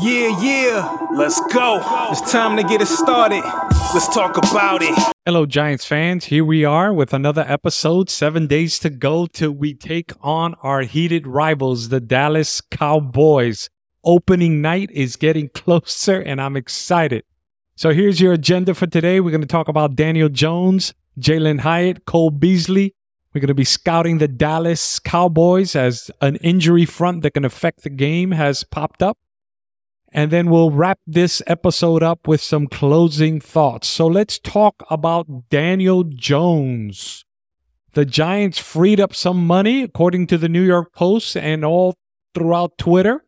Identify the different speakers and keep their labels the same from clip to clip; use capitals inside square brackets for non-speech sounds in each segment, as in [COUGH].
Speaker 1: Yeah, yeah, let's go. It's time to get it started. Let's talk about it.
Speaker 2: Hello, Giants fans. Here we are with another episode. Seven days to go till we take on our heated rivals, the Dallas Cowboys. Opening night is getting [LAUGHS] closer, and I'm excited. So here's your agenda for today. We're going to talk about Daniel Jones, Jalen Hyatt, Cole Beasley. We're going to be scouting the Dallas Cowboys as an injury front that can affect the game has popped up. And then we'll wrap this episode up with some closing thoughts. So let's talk about Daniel Jones. The Giants freed up some money, according to the New York Post and all throughout Twitter.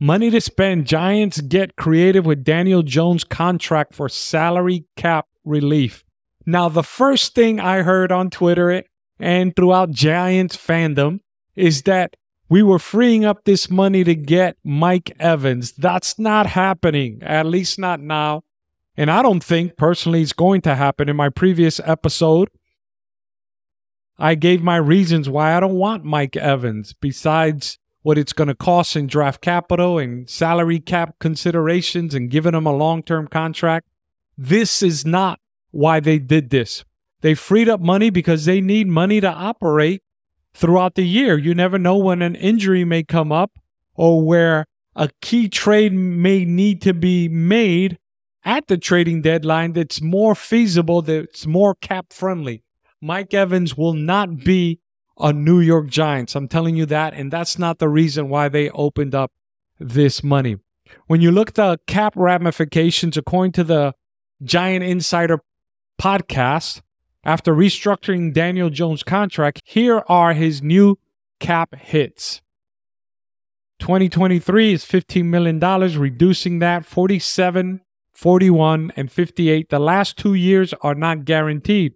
Speaker 2: Money to spend. Giants get creative with Daniel Jones' contract for salary cap relief. Now, the first thing I heard on Twitter and throughout Giants fandom is that we were freeing up this money to get Mike Evans. That's not happening, at least not now. And I don't think personally it's going to happen. In my previous episode, I gave my reasons why I don't want Mike Evans, besides what it's going to cost in draft capital and salary cap considerations and giving him a long term contract. This is not why they did this. They freed up money because they need money to operate throughout the year. You never know when an injury may come up or where a key trade may need to be made at the trading deadline that's more feasible, that's more cap friendly. Mike Evans will not be a New York Giants. I'm telling you that. And that's not the reason why they opened up this money. When you look at the cap ramifications, according to the Giant Insider podcast, after restructuring Daniel Jones' contract, here are his new cap hits. 2023 is $15 million, reducing that 47, 41, and 58. The last two years are not guaranteed.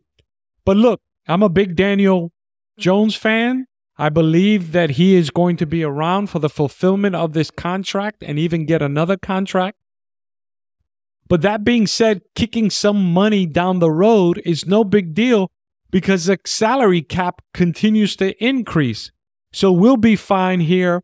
Speaker 2: But look, I'm a big Daniel Jones fan. I believe that he is going to be around for the fulfillment of this contract and even get another contract. But that being said, kicking some money down the road is no big deal because the salary cap continues to increase. So we'll be fine here.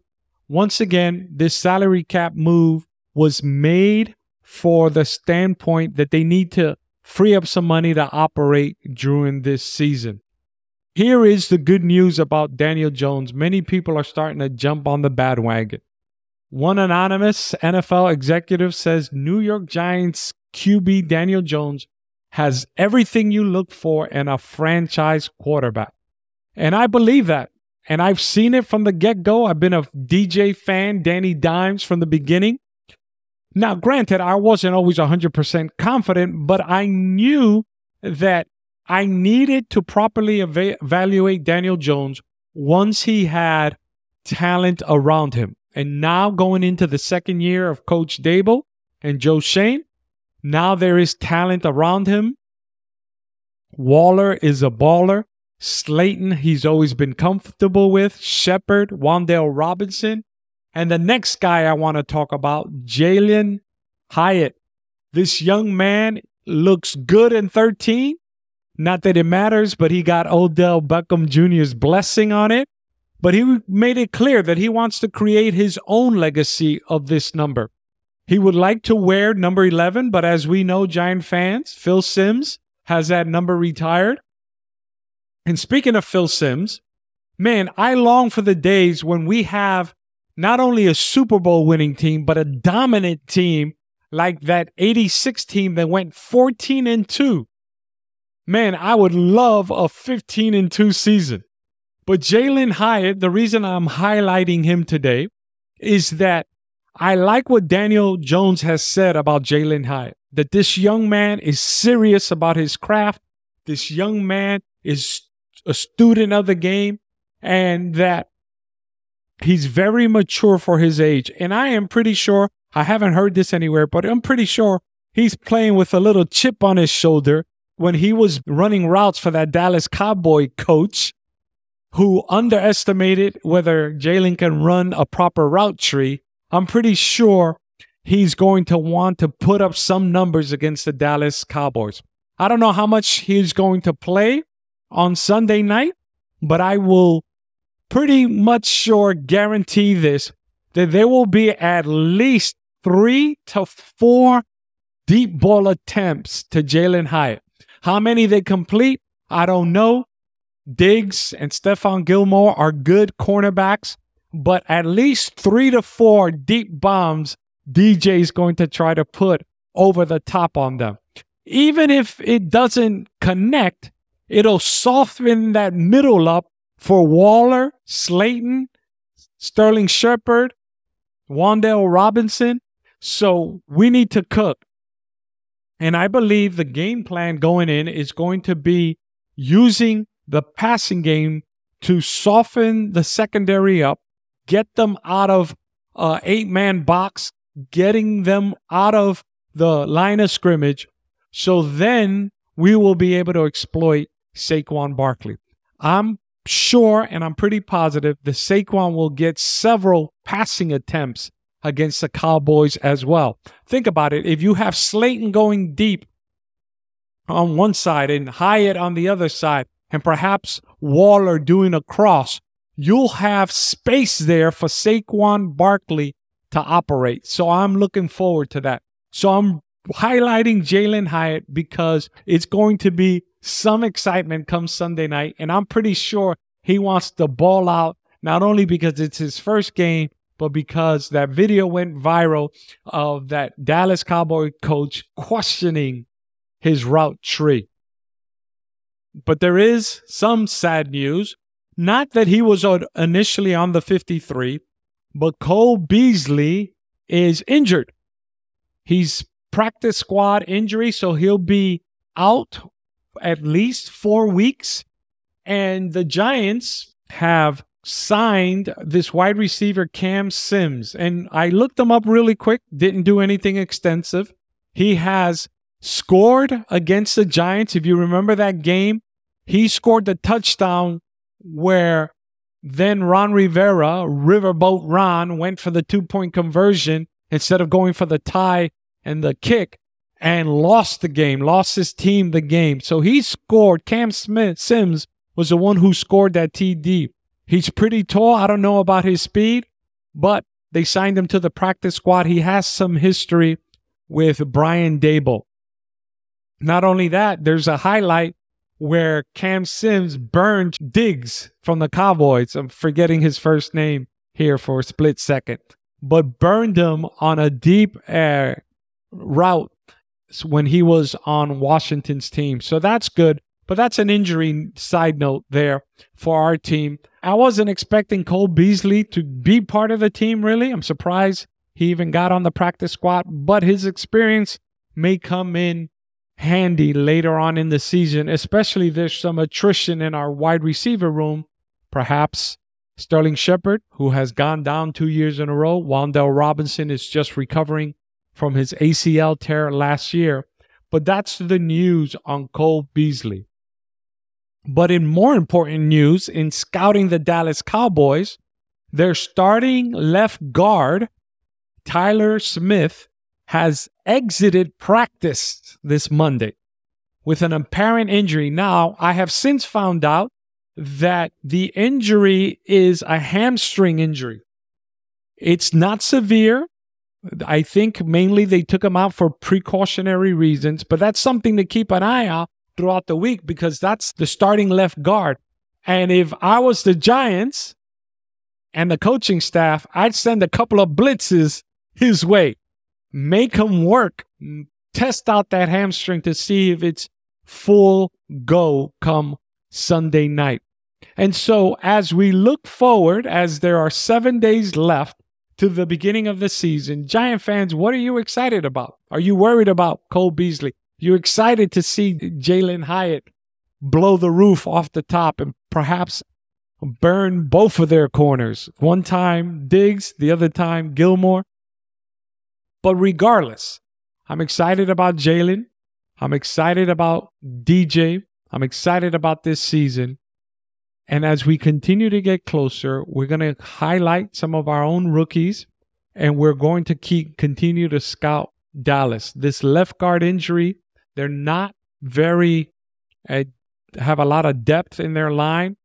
Speaker 2: Once again, this salary cap move was made for the standpoint that they need to free up some money to operate during this season. Here is the good news about Daniel Jones. Many people are starting to jump on the bandwagon. One anonymous NFL executive says New York Giants QB Daniel Jones has everything you look for in a franchise quarterback. And I believe that. And I've seen it from the get go. I've been a DJ fan, Danny Dimes, from the beginning. Now, granted, I wasn't always 100% confident, but I knew that I needed to properly eva- evaluate Daniel Jones once he had talent around him. And now going into the second year of Coach Daboll and Joe Schoen, now there is talent around him. Waller is a baller. Slayton, he's always been comfortable with. Shepard, Wan'Dale Robinson. And the next guy I want to talk about, Jalen Hyatt. This young man looks good in 13. Not that it matters, but he got Odell Beckham Jr.'s blessing on it. But he made it clear that he wants to create his own legacy of this number. He would like to wear number 11, but as we know, Giant fans, Phil Simms has that number retired. And speaking of Phil Simms, man, I long for the days when we have not only a Super Bowl winning team, but a dominant team like that 86 team that went 14 and 2. Man, I would love a 15 and 2 season. But Jalen Hyatt, the reason I'm highlighting him today is that I like what Daniel Jones has said about Jalen Hyatt, that this young man is serious about his craft. This young man is a student of the game and that he's very mature for his age. And I am pretty sure, I haven't heard this anywhere, but I'm pretty sure he's playing with a little chip on his shoulder when he was running routes for that Dallas Cowboy coach who underestimated whether Jalen can run a proper route tree, I'm pretty sure he's going to want to put up some numbers against the Dallas Cowboys. I don't know how much he's going to play on Sunday night, but I will pretty much sure guarantee this that there will be at least three to four deep ball attempts to Jalen Hyatt. How many they complete, I don't know. Diggs and Stephon Gilmore are good cornerbacks, but at least three to four deep bombs DJ is going to try to put over the top on them. Even if it doesn't connect, it'll soften that middle up for Waller, Slayton, Sterling Shepard, Wan'Dale Robinson. So we need to cook. And I believe the game plan going in is going to be using the passing game to soften the secondary up, get them out of uh, eight man box, getting them out of the line of scrimmage. So then we will be able to exploit Saquon Barkley. I'm sure and I'm pretty positive that Saquon will get several passing attempts against the Cowboys as well. Think about it. If you have Slayton going deep on one side and Hyatt on the other side, and perhaps Waller doing a cross, you'll have space there for Saquon Barkley to operate. So I'm looking forward to that. So I'm highlighting Jalen Hyatt because it's going to be some excitement come Sunday night. And I'm pretty sure he wants to ball out, not only because it's his first game, but because that video went viral of that Dallas Cowboy coach questioning his route tree. But there is some sad news. Not that he was initially on the 53, but Cole Beasley is injured. He's practice squad injury, so he'll be out at least four weeks. And the Giants have signed this wide receiver, Cam Sims. And I looked him up really quick, didn't do anything extensive. He has scored against the Giants. If you remember that game, he scored the touchdown where then Ron Rivera, Riverboat Ron, went for the two point conversion instead of going for the tie and the kick and lost the game, lost his team the game. So he scored. Cam Smith Sims was the one who scored that TD. He's pretty tall. I don't know about his speed, but they signed him to the practice squad. He has some history with Brian Daboll. Not only that, there's a highlight where Cam Sims burned Diggs from the Cowboys. I'm forgetting his first name here for a split second, but burned him on a deep air route when he was on Washington's team. So that's good. But that's an injury side note there for our team. I wasn't expecting Cole Beasley to be part of the team, really. I'm surprised he even got on the practice squad, but his experience may come in handy later on in the season, especially there's some attrition in our wide receiver room. Perhaps Sterling Shepard, who has gone down two years in a row. Wan'Dale Robinson is just recovering from his ACL tear last year. But that's the news on Cole Beasley. But in more important news, in scouting the Dallas Cowboys, their starting left guard, Tyler Smith, has exited practice this Monday with an apparent injury. Now, I have since found out that the injury is a hamstring injury. It's not severe. I think mainly they took him out for precautionary reasons, but that's something to keep an eye out throughout the week because that's the starting left guard. And if I was the Giants and the coaching staff, I'd send a couple of blitzes his way, make him work, test out that hamstring to see if it's full go come Sunday night. And so, as we look forward, as there are seven days left to the beginning of the season, Giant fans, what are you excited about? Are you worried about Cole Beasley? You're excited to see Jalen Hyatt blow the roof off the top and perhaps burn both of their corners. One time Diggs, the other time Gilmore. But regardless, I'm excited about Jalen. I'm excited about DJ. I'm excited about this season. And as we continue to get closer, we're going to highlight some of our own rookies and we're going to keep continue to scout Dallas. This left guard injury they're not very, uh, have a lot of depth in their line.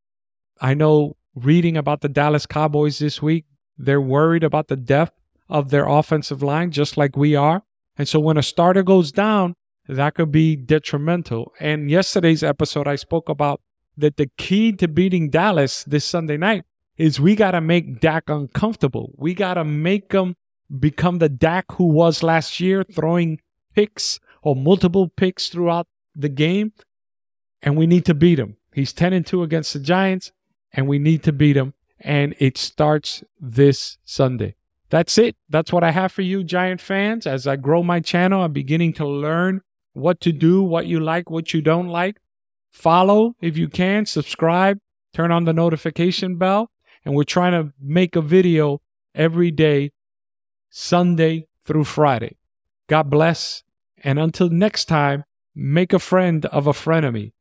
Speaker 2: I know reading about the Dallas Cowboys this week, They're worried about the depth of their offensive line, just like we are. And so when a starter goes down, that could be detrimental. And yesterday's episode, I spoke about that the key to beating Dallas this Sunday night is we got to make Dak uncomfortable. We got to make him become the Dak who was last year, throwing picks or multiple picks throughout the game. And we need to beat him. He's 10 and 2 against the Giants, and we need to beat him. And it starts this Sunday. That's it. That's what I have for you, Giant fans. As I grow my channel, I'm beginning to learn what to do, what you like, what you don't like. Follow if you can, subscribe, turn on the notification bell. And we're trying to make a video every day, Sunday through Friday. God bless. And until next time, make a friend of a frenemy.